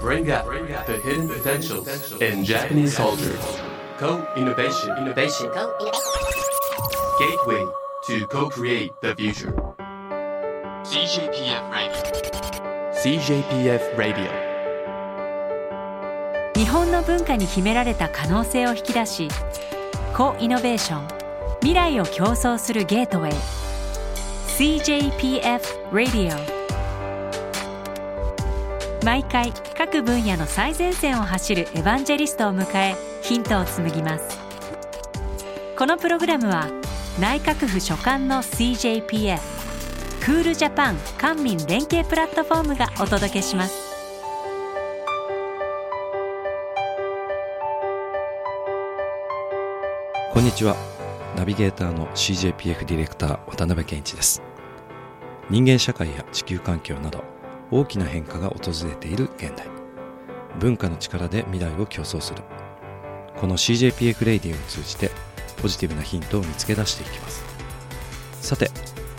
Bring out the hidden potentials in Japanese culture. Co-innovation. Innovation. Gateway to co-create the future. CJPF Radio. CJPF Radio. 日本の文化に秘められた可能性を引き出しコイノベーション未来を競争するゲートウェイ CJPF Radio 毎回各分野の最前線を走るエヴァンジェリストを迎えヒントを紡ぎます。このプログラムは内閣府所管の CJPF クールジャパン官民連携プラットフォームがお届けします。こんにちは。ナビゲーターの CJPF ディレクター渡辺健一です。人間社会や地球環境など大きな変化が訪れている現代。文化の力で未来を競争する。この CJPF レイディを通じてポジティブなヒントを見つけ出していきます。さて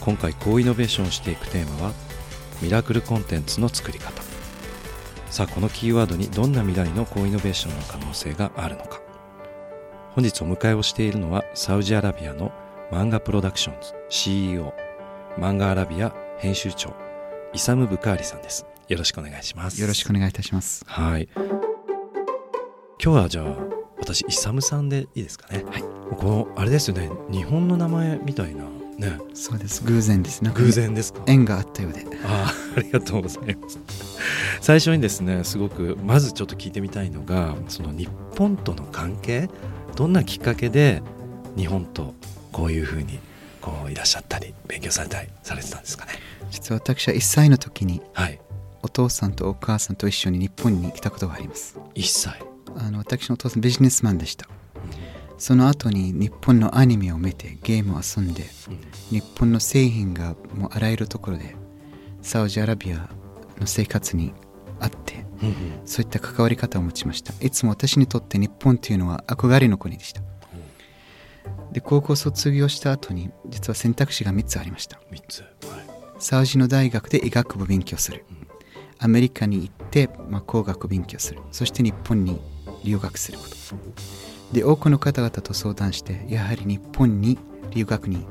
今回高イノベーションしていくテーマはミラクルコンテンツの作り方。さあこのキーワードにどんな未来の高イノベーションの可能性があるのか。本日お迎えをしているのはサウジアラビアの漫画プロダクションズ CEO 漫画アラビア編集長イサム・ブカーリさんです。よろしくお願いします。よろしくお願いいたします。はい。今日はじゃあ私イサムさんでいいですかね。はい。このあれですよね。日本の名前みたいなね。そうです。偶然ですなんか偶然ですか？縁があったようで。ああありがとうございます。最初にですねすごくまずちょっと聞いてみたいのがその日本との関係どんなきっかけで日本とこういうふうにこういらっしゃったり勉強されたりされてたんですかね実は私は1歳の時にはい。お父さんとお母さんと一緒に日本に来たことがあります。1歳。あの私のお父さんビジネスマンでした。その後に日本のアニメを見てゲームを遊んで日本の製品がもうあらゆるところでサウジアラビアの生活にあってうんうん。そういった関わり方を持ちました。いつも私にとって日本というのは憧れの国でした。で高校卒業した後に実は選択肢が3つありました。3つ。はいサウジの大学で医学部勉強する。アメリカに行って、まあ、工学勉強する。そして日本に留学すること。で多くの方々と相談してやはり日本に留学に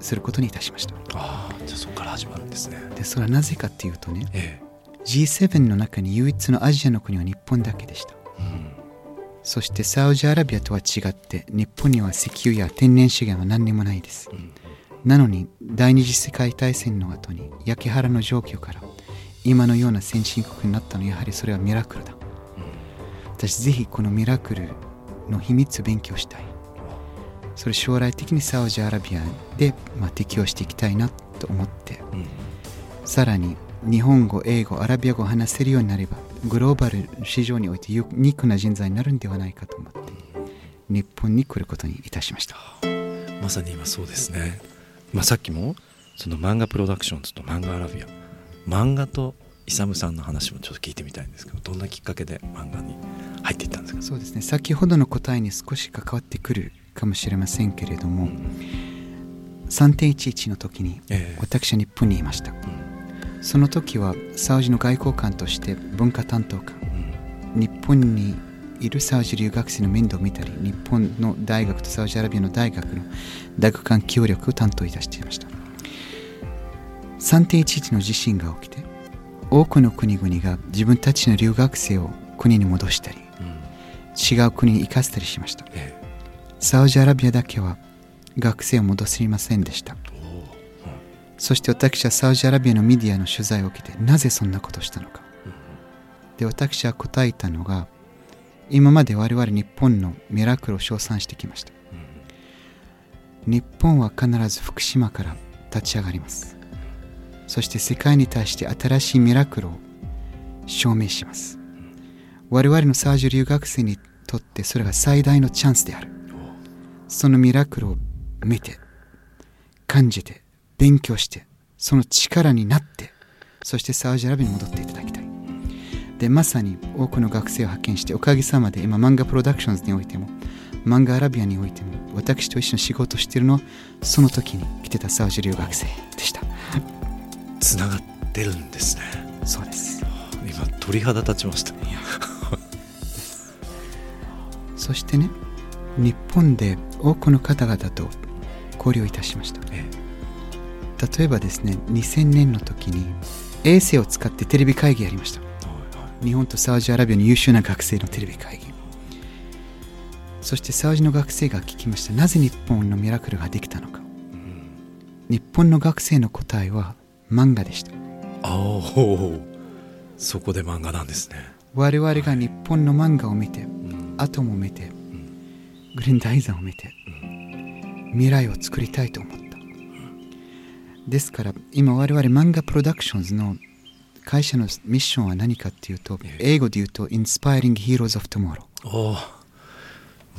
することにいたしました。ああじゃあそこから始まるんですね。でそれはなぜかっていうとねえ G7 の中に唯一のアジアの国は日本だけでした。えうん。そしてサウジアラビアとは違って日本には石油や天然資源は何にもないです。うんなのに第二次世界大戦の後に焼け原の状況から今のような先進国になったのはやはりそれはミラクルだ。私ぜひこのミラクルの秘密を勉強したい。それ将来的にサウジアラビアで、まあ、適用していきたいなと思って。うん。さらに日本語英語アラビア語を話せるようになればグローバル市場においてユニークな人材になるんではないかと思って日本に来ることにいたしました。まさに今そうですね、まあ、さっきもその漫画プロダクションズと漫画アラビア漫画とイサムさんの話もちょっと聞いてみたいんですけどどんなきっかけで漫画に入っていったんですか？そうですね。先ほどの答えに少し関わってくるかもしれませんけれども3.11の時にええ。私は日本にいました。うん。その時はサウジの外交官として文化担当官。うん。日本にいるサウジ留学生の面倒を見たり日本の大学とサウジアラビアの大学の大学間協力を担当いたしていました。3.11の地震が起きて多くの国々が自分たちの留学生を国に戻したりうん違う国に行かせたりしました。えサウジアラビアだけは学生を戻せませんでした。えおおそして私はサウジアラビアのメディアの取材を受けてなぜそんなことをしたのか。で私は答えたのが今まで我々日本のミラクルを称賛してきました。日本は必ず福島から立ち上がります。そして世界に対して新しいミラクルを証明します。我々のサウジュ留学生にとってそれが最大のチャンスである。そのミラクルを見て感じて勉強してその力になってそしてサウジアラビアに戻っていただきたい。でまさに多くの学生を派遣しておかげさまで今漫画プロダクションズにおいても漫画アラビアにおいても私と一緒に仕事をしているのはその時に来てたサウジ留学生でした。つながってるんですね。そうです。今鳥肌立ちました そしてね日本で多くの方々と交流いたしました。え例えばですね2000年の時に衛星を使ってテレビ会議やりました日本とサウジアラビアの優秀な学生のテレビ会議。そしてサウジの学生が聞きました。なぜ日本のミラクルができたのか。日本の学生の答えは漫画でした。あおそこで漫画なんですね、我々が日本の漫画を見てうん。アトムを見てグリーンダイザーを見て未来を作りたいと思った。ですから今我々漫画プロダクションズの会社のミッションは何かっていうとえ英語で言うと Inspiring Heroes of Tomorrow おー。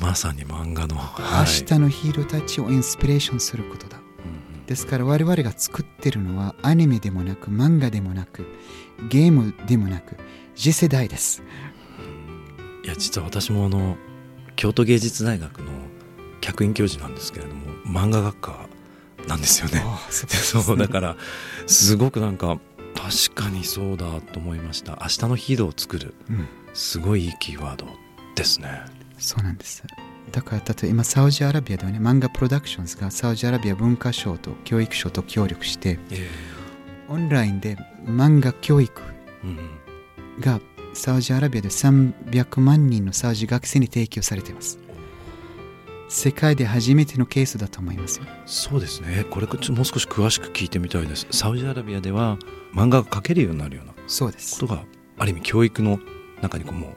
まさに漫画の、明はい。日のヒーローたちをインスピレーションすることだ。うんですから我々が作ってるのはアニメでもなく漫画でもなくゲームでもなく次世代です。いや実は私もあの京都芸術大学の客員教授なんですけれども漫画学科なんですよね。そう だからすごくなんか確かにそうだと思いました。明日のヒーローを作る。うん。すごいいいキーワードですね。そうなんです。だから例えば今サウジアラビアではね漫画プロダクションズがサウジアラビア文化省と教育省と協力してえオンラインで漫画教育がサウジアラビアで300万人のサウジ学生に提供されています世界で初めてのケースだと思いますよ。そうですね。これもう少し詳しく聞いてみたいです。サウジアラビアでは漫画が描けるようになるようなこそうです。とがある意味教育の中にこうもう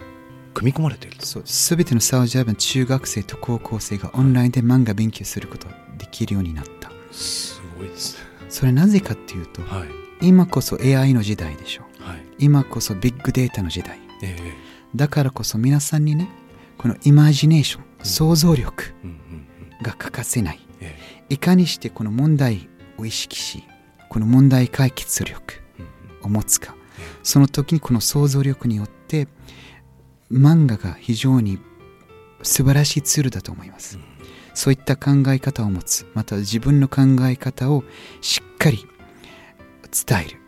組み込まれていると。そうです。全てのサウジアラビアの中学生と高校生がオンラインで漫画勉強することができるようになった。すごいですね。それはなぜかっていうとはい。今こそ AI の時代でしょ。うはい。今こそビッグデータの時代。ええ。だからこそ皆さんにねこのイマジネーション想像力うんうんうん。が欠かせない。えいかにしてこの問題を意識しこの問題解決力えうんうん。を持つか。その時にこの想像力によって漫画が非常に素晴らしいツールだと思います、そういった考え方を持つまた自分の考え方をしっかり伝える。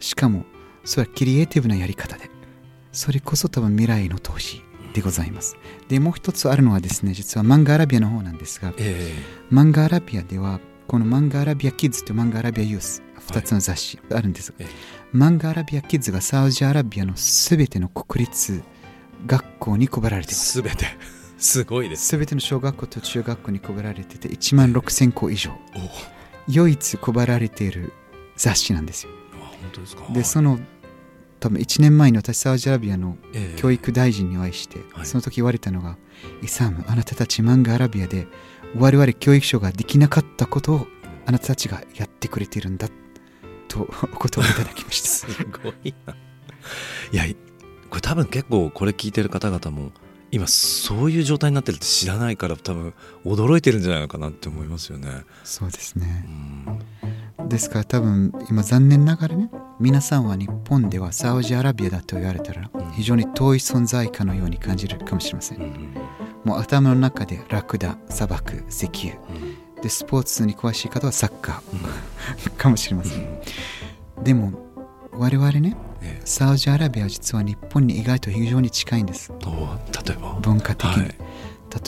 しかもそれはクリエイティブなやり方で。それこそ多分未来への投資でございます。でもう一つあるのはですね実は漫画アラビアの方なんですがえ漫画アラビアではこの漫画アラビアキッズと漫画アラビアユース2つの雑誌あるんです。が、え漫画アラビアキッズがサウジアラビアのすべての国立学校に配られています。すべて。すごいですすべての小学校と中学校に配られてて1万6000校以上。唯一配られている雑誌なんですよ。本当ですか。でその多分1年前に私サウジアラビアのええ。教育大臣にお会いして、はい。その時言われたのがイサムあなたたち漫画アラビアで我々教育省ができなかったことをあなたたちがやってくれているんだとお言葉いただきました。すごいな。いやこれ多分結構これ聞いてる方々も今そういう状態になってるって知らないから多分驚いてるんじゃないのかなって思いますよね。そうですね。うんですから多分今残念ながらね皆さんは日本ではサウジアラビアだと言われたらうん。非常に遠い存在かのように感じるかもしれません。もう頭の中でラクダ砂漠石油。うん。でスポーツに詳しい方はサッカうん。ー かもしれません。でも我々ねええ。サウジアラビアは実は日本に意外と非常に近いんです。お例えば？文化的に、はい。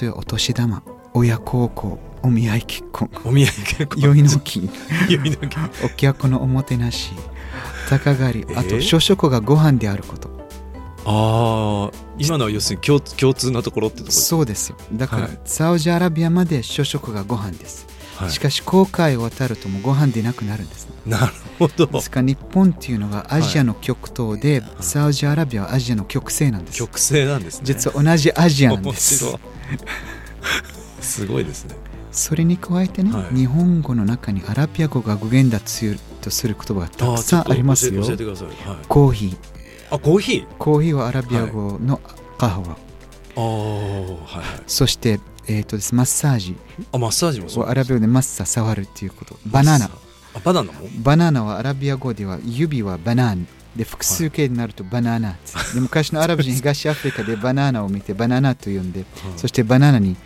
例えばお年玉親孝行お見合い結婚。お土産結構 宵の金 宵の金お客のおもてなし鷹狩りあとえー。諸食がご飯であること。ああ今のは要するに共共通なところってところそうですよ。だから、はい。サウジアラビアまで諸食がご飯です、はい。しかし航海を渡るともうご飯でなくなるんです。ねなるほど。ですから日本っていうのがアジアの極東で、サウジアラビアはアジアの極西なんです。曲性なんですね。実は同じアジアなんです。面白い。すごいですね。それに加えてね、はい。日本語の中にアラビア語が語源だとする言葉がたくさんありますよーちょっと教え教えてください、はい、コーヒー。あコーヒー？コーヒーはアラビア語のカハワ、ああはいはい。そして、えーとですマッサージあマッサージもそうはアラビア語でマッサ触るっていうこと。バナナ。あバナナも？バナナはアラビア語では指はバナンで複数形になるとバナナって、で昔のアラブ人東アフリカでバナナを見てバナナと呼んで、そしてバナナに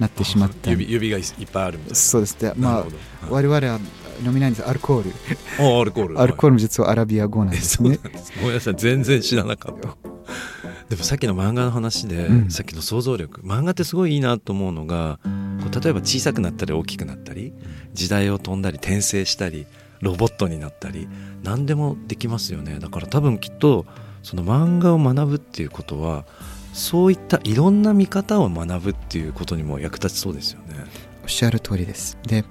なってしまった。指指がいっぱいあるみたいな。そうです。ねまあ我々は飲みないんです。アルコール。あアルコール。アルコールも実はアラビア語なんですね。ごめんなさい。全然知らなかった。でもさっきの漫画の話で、うん。さっきの想像力。漫画ってすごいいいなと思うのがこう例えば小さくなったり大きくなったり時代を飛んだり転生したりロボットになったり何でもできますよね。だから多分きっとその漫画を学ぶっていうことはそういったいろんな見方を学ぶっていうことにも役立ちそうですよね。おっしゃる通りです。で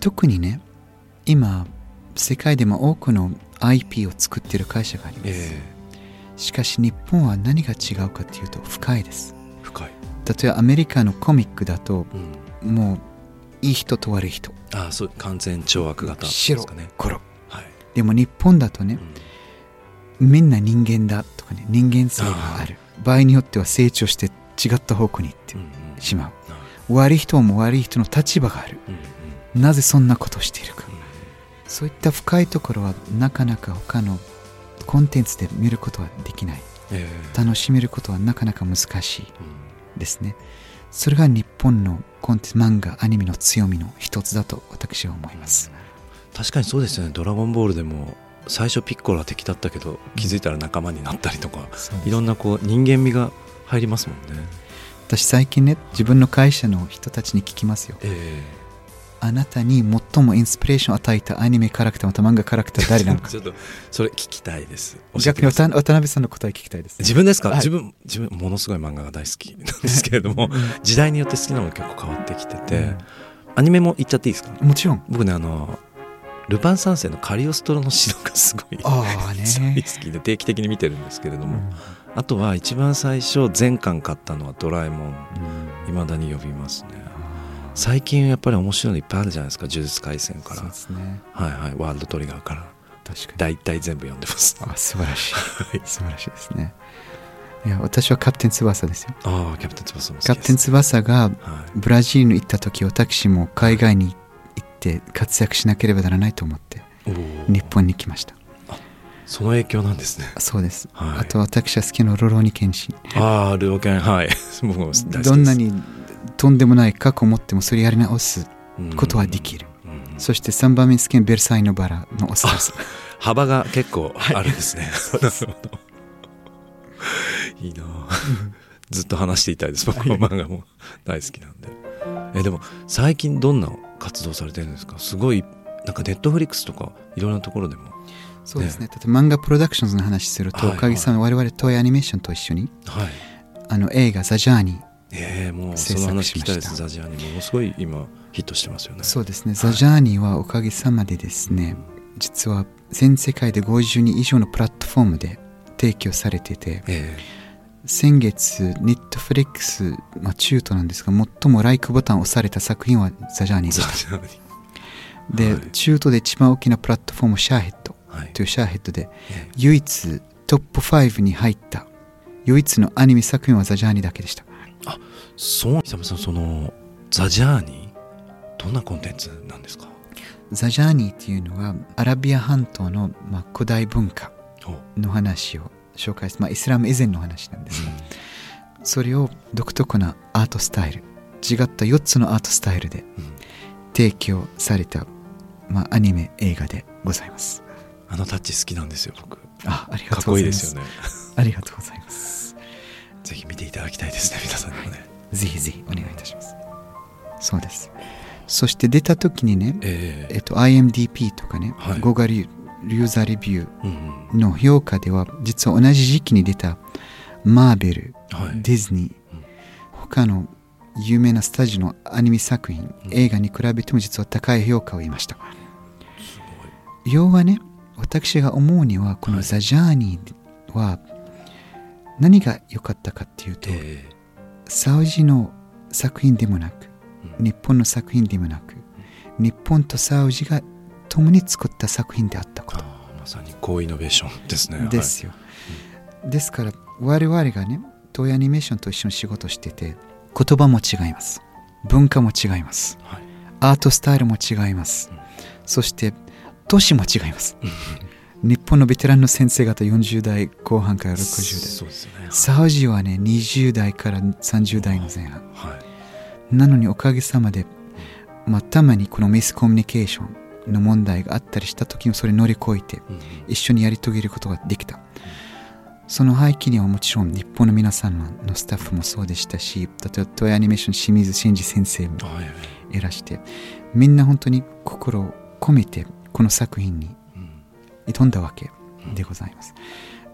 特にね今世界でも多くの IP を作っている会社があります、えしかし日本は何が違うかというと深いです。え深い、例えばアメリカのコミックだとうん、もういい人と悪い人。ああそう完全懲悪型です白かね。黒。はい。でも日本だとねうん。みんな人間だとかね人間性がある。場合によっては成長して違った方向に行ってうんうんしまう。はい悪い人も悪い人の立場がある。うんうん。なぜそんなことをしているか。うんそういった深いところはなかなか他のコンテンツで見ることはできない。ええ。楽しめることはなかなか難しいうん。ですね。それが日本のコンテンツ漫画アニメの強みの一つだと私は思います。確かにそうですよね「ドラゴンボール」でも最初ピッコロは敵だったけど気づいたら仲間になったりとかいろんなこう人間味が入りますもんね。私最近ね自分の会社の人たちに聞きますよ。えあなたに最もインスピレーションを与えたアニメキャラクターまた漫画キャラクター誰なのか ちょっとそれ聞きたいです。逆に渡渡辺さんの答え聞きたいです自分ですか、はい自分自分ものすごい漫画が大好きなんですけれども時代によって好きなもの結構変わってきてて、アニメも言っちゃっていいですかもちろん僕ねあのルパン三世のカリオストロの城がすごいああね大好きで定期的に見てるんですけれども、うんあとは一番最初全巻買ったのはドラえもんうんいまだに呼びますね最近やっぱり面白いのいっぱいあるじゃないですか呪術廻戦から。そうですね。はいはい。ワールドトリガーから。確かに。大体全部読んでます。あ素晴らしい。素晴らしいですね。いや私はキャプテン翼ですよ。ああキャプテン翼もキャプテン翼がはい。ブラジルに行った時私も海外に行って活躍しなければならないと思って日本に来ました。その影響なんですね。そうです、はい。あと私は好きなロロニケンシン。ああルオケンはい。どんなにとんでもない過去を持ってもそれやり直すうん。ことはできる。うん。そして3番目に好きなベルサイユのバラのオスカルさ。ん幅が結構あるんですね、なるほどいいな。あずっと話していたいです。僕も漫画も大好きなんで。えでも最近どんな活動されてるんですか？すごいなんかネットフリックスとかいろんなところでも。そうですね。例えば漫画プロダクションズの話すると、はいおかげさまで我々トイアニメーションと一緒にはい。あの映画「ザ・ジャーニーええもう制その話聞きたいです。ザジアにものすごい今ヒットしてますよねそうですね、ザ・ジャーニーはおかげさまでですね、実は全世界で52以上のプラットフォームで提供されてて、え先月、ネットフリックス、まあ、中途なんですが、最もライクボタンを押された作品はザ・ジャーニえーでした。で、はい。中途で一番大きなプラットフォーム、シャーヘッド。はい。というシャーヘッドで、ええ。唯一トップ5に入った唯一のアニメ作品はザ・ジャーニーだけでした。そう久間さんそのザジャーニーどんなコンテンツなんですか？ザ・ジャーニーっていうのはアラビア半島の、まあ、古代文化お。の話を紹介する、まあ、イスラム以前の話なんです。が、それを独特なアートスタイル違った4つのアートスタイルでうん。提供された、まあ、アニメ映画でございます。あのタッチ好きなんですよ僕。あありかっがとうございます。こいいですよね。ありがとうございます。ぜひ見ていただきたいですね皆さんにもねぜひぜひお願いいたします。そうです。そして出た時にねええ。えっと IMDP とかね、はい。ゴーガリュユーザーレビュうんーの評価では実は同じ時期に出たマーベル、はい。ディズニー、他の有名なスタジオのアニメ作品、うん。映画に比べても実は高い評価を得ました。要はね私が思うにはこの「はい。ザ・ジャーニー」は何が良かったかっていうと、えサウジの作品でもなくうん。日本の作品でもなく日本とサウジが共に作った作品であったこと。まさに高イノベーションですね。ですよ、ですから我々がね東映アニメーションと一緒に仕事してて言葉も違います。文化も違います。はい。はいアートスタイルも違います、うん。そして年も違います日本のベテランの先生方40代後半から60代。そうですよね。サウジはね20代から30代の前半。はい。なのにおかげさまで、まあ、たまにこのミスコミュニケーションの問題があったりした時にそれ乗り越えてうん一緒にやり遂げることができた。その背景にはもちろん日本の皆さんのスタッフもそうでしたし例えばトイアニメーション清水真司先生もはいらしてみんな本当に心を込めてこの作品にうん挑んだわけでございます。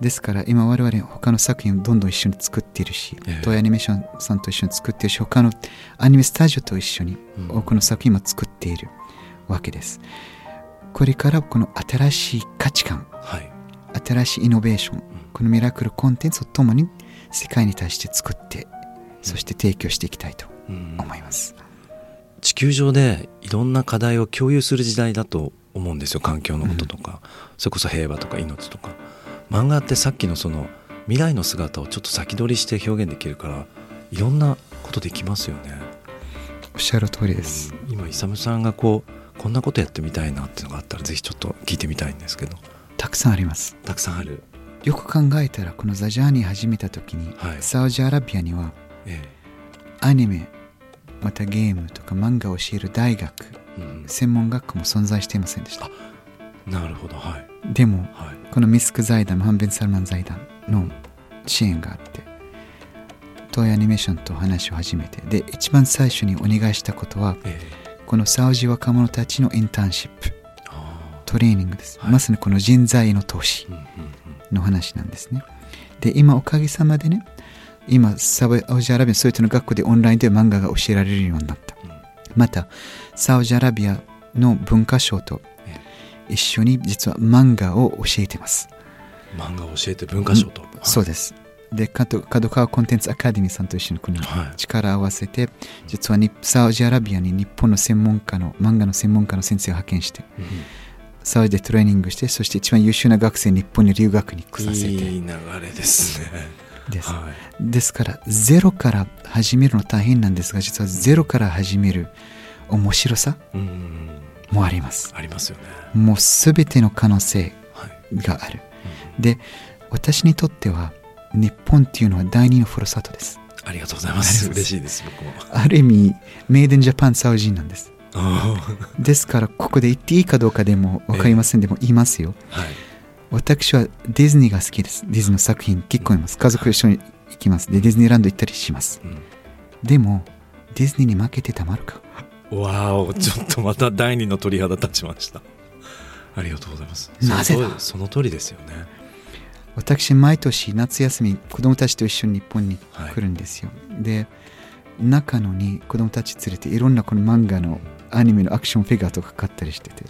ですから今我々他の作品をどんどん一緒に作っているし、ええ。トイアニメーションさんと一緒に作っているし、他のアニメスタジオと一緒にうん。多くの作品も作っているわけです。これからこの新しい価値観、はい。新しいイノベーション、このミラクルコンテンツをともに世界に対して作って、そして提供していきたいとうん。思います。地球上でいろんな課題を共有する時代だと思うんですよ。環境のこととか、それこそ平和とか命とか。漫画ってさっきのその未来の姿をちょっと先取りして表現できるからいろんなことできますよね。おっしゃる通りです。今勇さんがこうこんなことやってみたいなっていうのがあったらぜひちょっと聞いてみたいんですけど。たくさんあります。たくさんある。よく考えたらこのザ・ジャーニー始めた時に、はい。サウジアラビアにはえ。アニメまたゲームとか漫画を教える大学えうん。専門学校も存在していませんでした。なるほどはい。でもはい。このミスク財団ハンベン・サルマン財団の支援があってトイアニメーションと話を始めてで一番最初にお願いしたことはええ。このサウジ若者たちのインターンシップあトレーニングです、はい。まさにこの人材への投資の話なんですね。で今おかげさまでね今サウジアラビア全ての学校でオンラインで漫画が教えられるようになった。うんまたサウジアラビアの文化省とえ一緒に実は漫画を教えてます、漫画を教えて文化賞と、そうです。で角角川コンテンツアカデミーさんと一緒にこのはい。力を合わせて実はにサウジアラビアに日本の専門家の漫画の専門家の先生を派遣してうん。サウジでトレーニングしてそして一番優秀な学生日本に留学に来させて。いい流れですね。ですはですからゼロから始めるの大変なんですが実はゼロから始める面白さい。うん。もありますありますよね。もう全ての可能性はい。があるで私にとっては日本っていうのは第二のふるさとですありがとうございます。嬉しいです、僕も。ある意味メイデンジャパンサウジ人なんですあ ですからここで言っていいかどうかでも分かりませんでも言いますよーはい。私はディズニーが好きです。ディズニーの作品結構見ます。家族と一緒に行きます。でディズニーランド行ったりします。うん。でもディズニーに負けてたまるかわお、ちょっとまた第二の鳥肌立ちました。ありがとうございます。なぜだ？その通りですよね。私毎年夏休み子供たちと一緒に日本にはい。来るんですよ、で中野に子供たち連れていろんなこの漫画のアニメのアクションフィギュアとか買ったりしてて。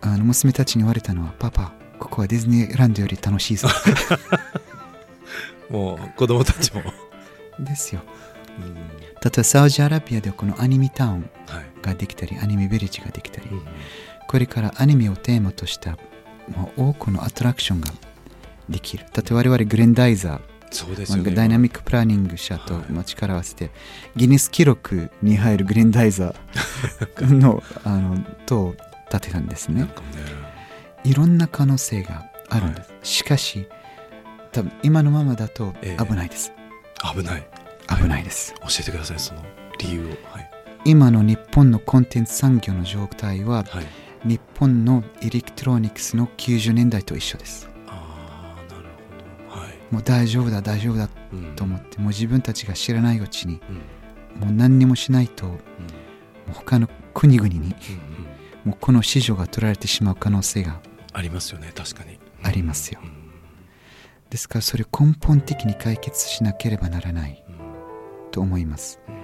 あの娘たちに言われたのはパパここはディズニーランドより楽しいぞ もう子供たちも。ですようん例えばサウジアラビアではこのアニメタウンはい。ができたりアニメビレッジができたり、うんこれからアニメをテーマとしたもう多くのアトラクションができる例えば我々グレンダイザーそうですよね。ダイナミックプランニング社と力を合わせてギネス記録に入るグレンダイザーの あの塔を建てたんですね。いろんな可能性があるんです、しかし多分今のままだとええ危ないです、危ない。危ないです教えてください、その理由を。はい。今の日本のコンテンツ産業の状態ははい。日本のエレクトロニクスの90年代と一緒ですああ、なるほど。はい。もう大丈夫だ大丈夫だうんと思ってもう自分たちが知らないうちにうんもう何にもしないともうんう他の国々にうんうんもうこの市場が取られてしまう可能性がありますよね確かに。ありますよ。うんですからそれ根本的に解決しなければならないうん。と思います。うん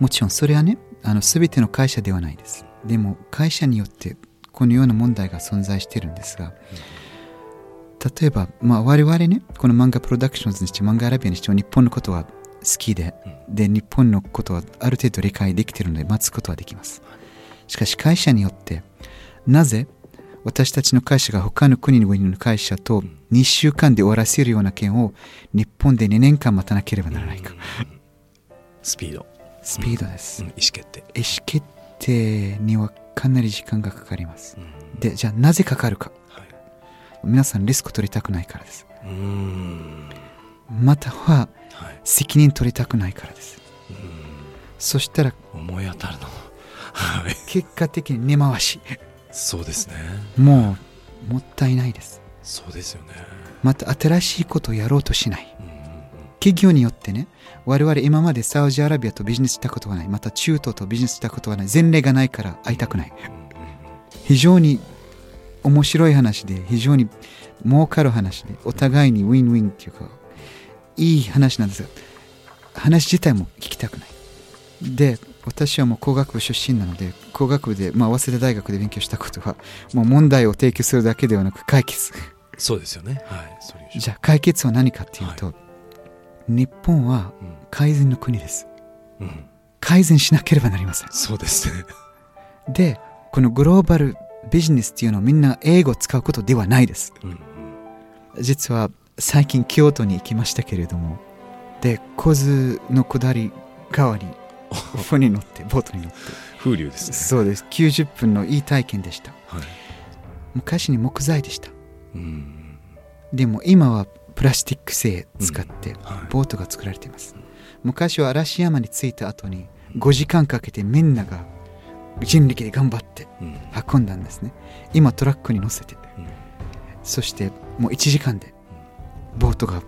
もちろんそれはねあの全ての会社ではないです。でも会社によってこのような問題が存在しているんですが例えば、まあ、我々ねこの漫画プロダクションズにして漫画アラビアにしても日本のことは好きでで日本のことはある程度理解できているので待つことはできます。しかし会社によってなぜ私たちの会社が他の国々の会社と2週間で終わらせるような件を日本で2年間待たなければならないか。スピード、スピードです。うん。意思決定、意思決定にはかなり時間がかかります。うん。でじゃあなぜかかるか。はい。皆さんリスク取りたくないからです。またははい。責任取りたくないからです。うん。そしたら思い当たるのはい。結果的に根回しそうですね。もうもったいないです。そうですよね。また新しいことをやろうとしない。うんうんうん。企業によってね我々今までサウジアラビアとビジネスしたことがない。また中東とビジネスしたことがない。前例がないから会いたくない。うんうんうん。非常に面白い話で非常に儲かる話でお互いにウィンウィンっていうかいい話なんですが話自体も聞きたくない。で私はもう工学部出身なので工学部で、まあ、早稲田大学で勉強したことはもう問題を提起するだけではなく解決。そうですよね。はい。じゃあ解決は何かっていうと、日本は改善の国です。うん。うん改善しなければなりません。そうですね。でこのグローバルビジネスっていうのはみんな英語を使うことではないです。うんうん。実は最近京都に行きましたけれどもで小津の下り側に 船に乗ってボートに乗って。風流ですね。そうです。90分のいい体験でした。はい。昔に木材でした。うん。でも今はプラスチック製使ってはい。ボートが作られています。昔は嵐山に着いた後に5時間かけてみんなが人力で頑張ってうん。運んだんですね。今トラックに乗せて。うん。そしてもう1時間でボートが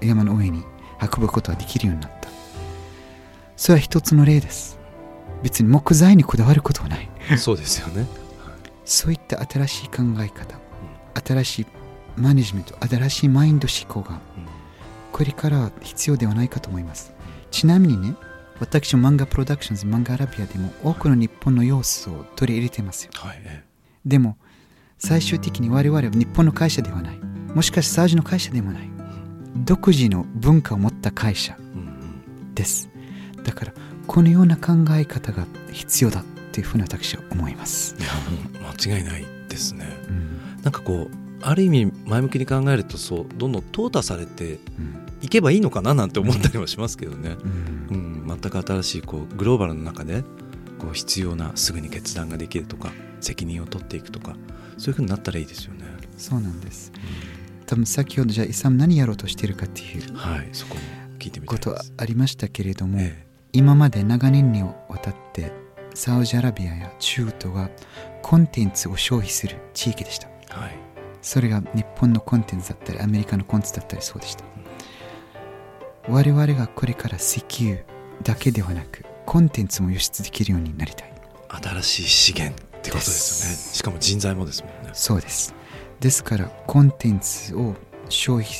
山の上に運ぶことができるようになったそれは一つの例です。別に木材にこだわることはない。そうですよね。そういった新しい考え方新しいマネジメント新しいマインド思考がこれから必要ではないかと思います。ちなみにね私も漫画プロダクションズ漫画アラビアでも多くの日本の要素を取り入れてますよ。はいえでも最終的に我々は日本の会社ではない。もしかしてサウジの会社でもない。独自の文化を持った会社ですだからこのような考え方が必要だっていうふうに私は思います、いやもう間違いないですね。うん。なんかこうある意味前向きに考えるとそうどんどん淘汰されてうん。いけばいいのかななんて思ったりもしますけどね、うん。うん、全く新しいこうグローバルの中でこう必要なすぐに決断ができるとか責任を取っていくとかそういうふうになったらいいですよね。そうなんです。多分先ほどじゃあイサム何やろうとしてるかっていうはい、そこも聞いてみたことは。ありましたけれども、え今まで長年にわたってサウジアラビアや中東がコンテンツを消費する地域でした。えはい、それが日本のコンテンツだったりアメリカのコンテンツだったりそうでした。我々がこれから石油だけではなくコンテンツも輸出できるようになりたい。新しい資源ってことですよね。しかも人材もですもんね。そうです。ですからコンテンツを消費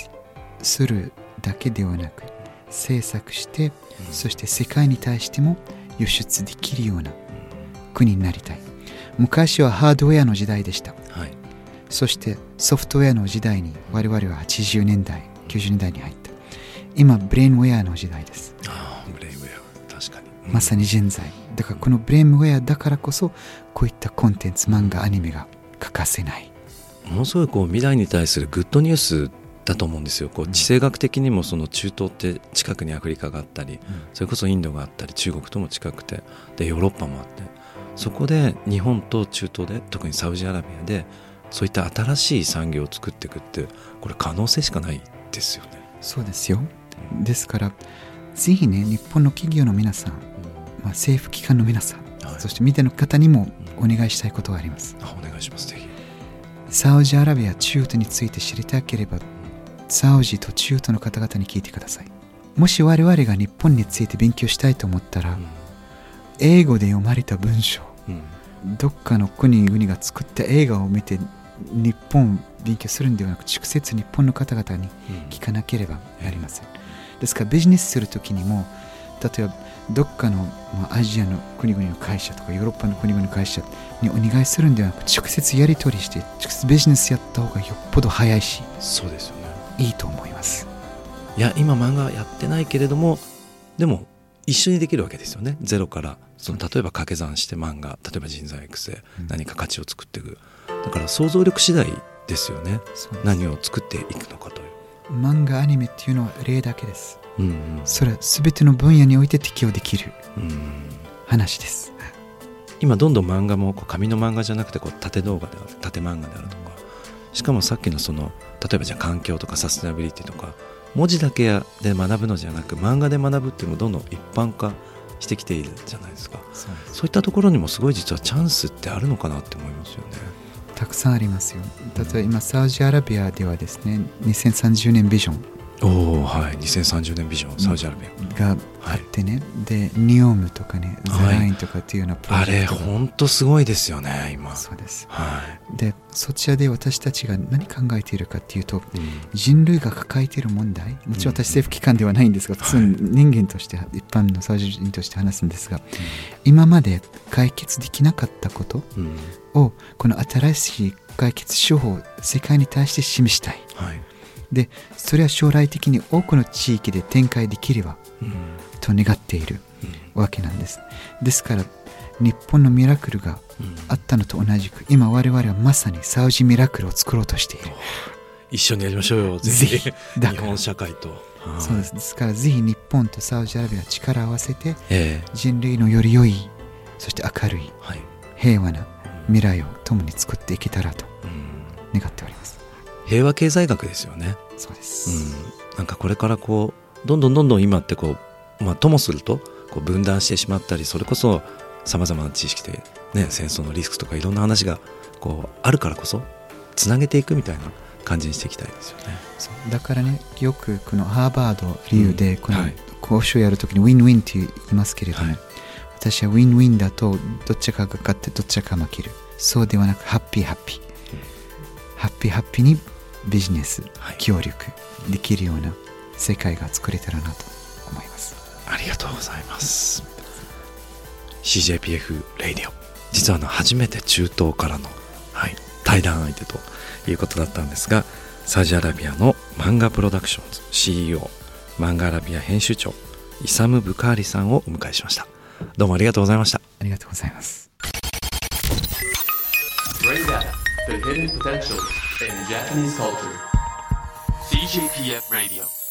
するだけではなく制作してそして世界に対しても輸出できるような国になりたい。昔はハードウェアの時代でした。はい、そしてソフトウェアの時代に我々は80年代90年代に入った。今ブレインウェアの時代です。ああブレインウェア確かに。うん。まさに現在。だからこのブレインウェアだからこそこういったコンテンツ漫画アニメが欠かせない。ものすごいこう未来に対するグッドニュースだと思うんですよ。こう地政学的にもその中東って近くにアフリカがあったりそれこそインドがあったり中国とも近くてでヨーロッパもあってそこで日本と中東で特にサウジアラビアでそういった新しい産業を作っていくってこれ可能性しかないですよね。そうですよ。ですからぜひね日本の企業の皆さん、まあ、政府機関の皆さん、はい。そして見ての方にもお願いしたいことがあります。あお願いしますぜひ。サウジアラビア中東について知りたければサウジと中東の方々に聞いてください。もし我々が日本について勉強したいと思ったら、英語で読まれた文章うん。どっかの国々が作った映画を見て日本勉強するんではなく直接日本の方々に聞かなければなりません。ですからビジネスするときにも例えばどっかの、まあ、アジアの国々の会社とかヨーロッパの国々の会社にお願いするんではなく直接やり取りして直接ビジネスやった方がよっぽど早いし。そうですよね。いいと思います。いや今漫画やってないけれどもでも一緒にできるわけですよね。ゼロからその例えば掛け算して漫画例えば人材育成、うん。何か価値を作っていく。だから想像力次第ですよね。何を作っていくのかという、漫画アニメっていうのは例だけです。うんそれは全ての分野において適用できる。うんうん、話です。今どんどん漫画もこう紙の漫画じゃなくてこう縦動画である縦漫画であるとかしかもさっきのその例えばじゃあ環境とかサステナビリティとか文字だけで学ぶのじゃなく漫画で学ぶっていうのもどんどん一般化してきているじゃないですか。そういったところにもすごい実はチャンスってあるのかなって思いますよね。たくさんありますよ。例えば今サウジアラビアではですね2030年ビジョンおおはい。2030年ビジョンサウジアラビア、があってね、でニオムとかねザはい。ラインとかっていうようなプロあれジェクトが。本当すごいですよね今。そうです。はい、でそちらで私たちが何考えているかっていうとうん。人類が抱えている問題？もちろん私政府機関ではないんですが普通に人間として一般のサウジ人として話すんですが今まで解決できなかったことうん。をこの新しい解決手法を世界に対して示したい。はいでそれは将来的に多くの地域で展開できればうん。と願っているわけなんです。ですから日本のミラクルがうん。あったのと同じく今我々はまさにサウジミラクルを作ろうとしている。一緒にやりましょうよぜひ。ぜひ。だから。日本社会と。はい。そうです。ですからぜひ日本とサウジアラビアは力を合わせてええ。人類のより良いそして明るいはい。平和な未来を共に作っていけたらとうん。願っております平和経済学ですよね。そうでうす、ん、なんかこれからこうどんどんどんどん今ってこう、まあ、ともするとこう分断してしまったりそれこそさまざまな地域で、ね、戦争のリスクとかいろんな話がこうあるからこそつなげていくみたいな感じにしていきたいですよね。そう。だからねよくこのハーバード流でこのはい。交渉をやるときにウィンウィンって言いますけれども、はい。私はウィンウィンだとどっちかが勝ってどっちかが負ける。そうではなくハッピーハッピー、ハッピーハッピーにビジネスはい。協力できるような世界が作れたらなと思います。ありがとうございます。CJPF レイディオ実はあの初めて中東からの、はい、対談相手ということだったんですがサウジアラビアの漫画プロダクションズ CEO 漫画アラビア編集長イサム・ブカーリさんをお迎えしました。どうもありがとうございました。ありがとうございます in Japanese culture. CJPF Radio.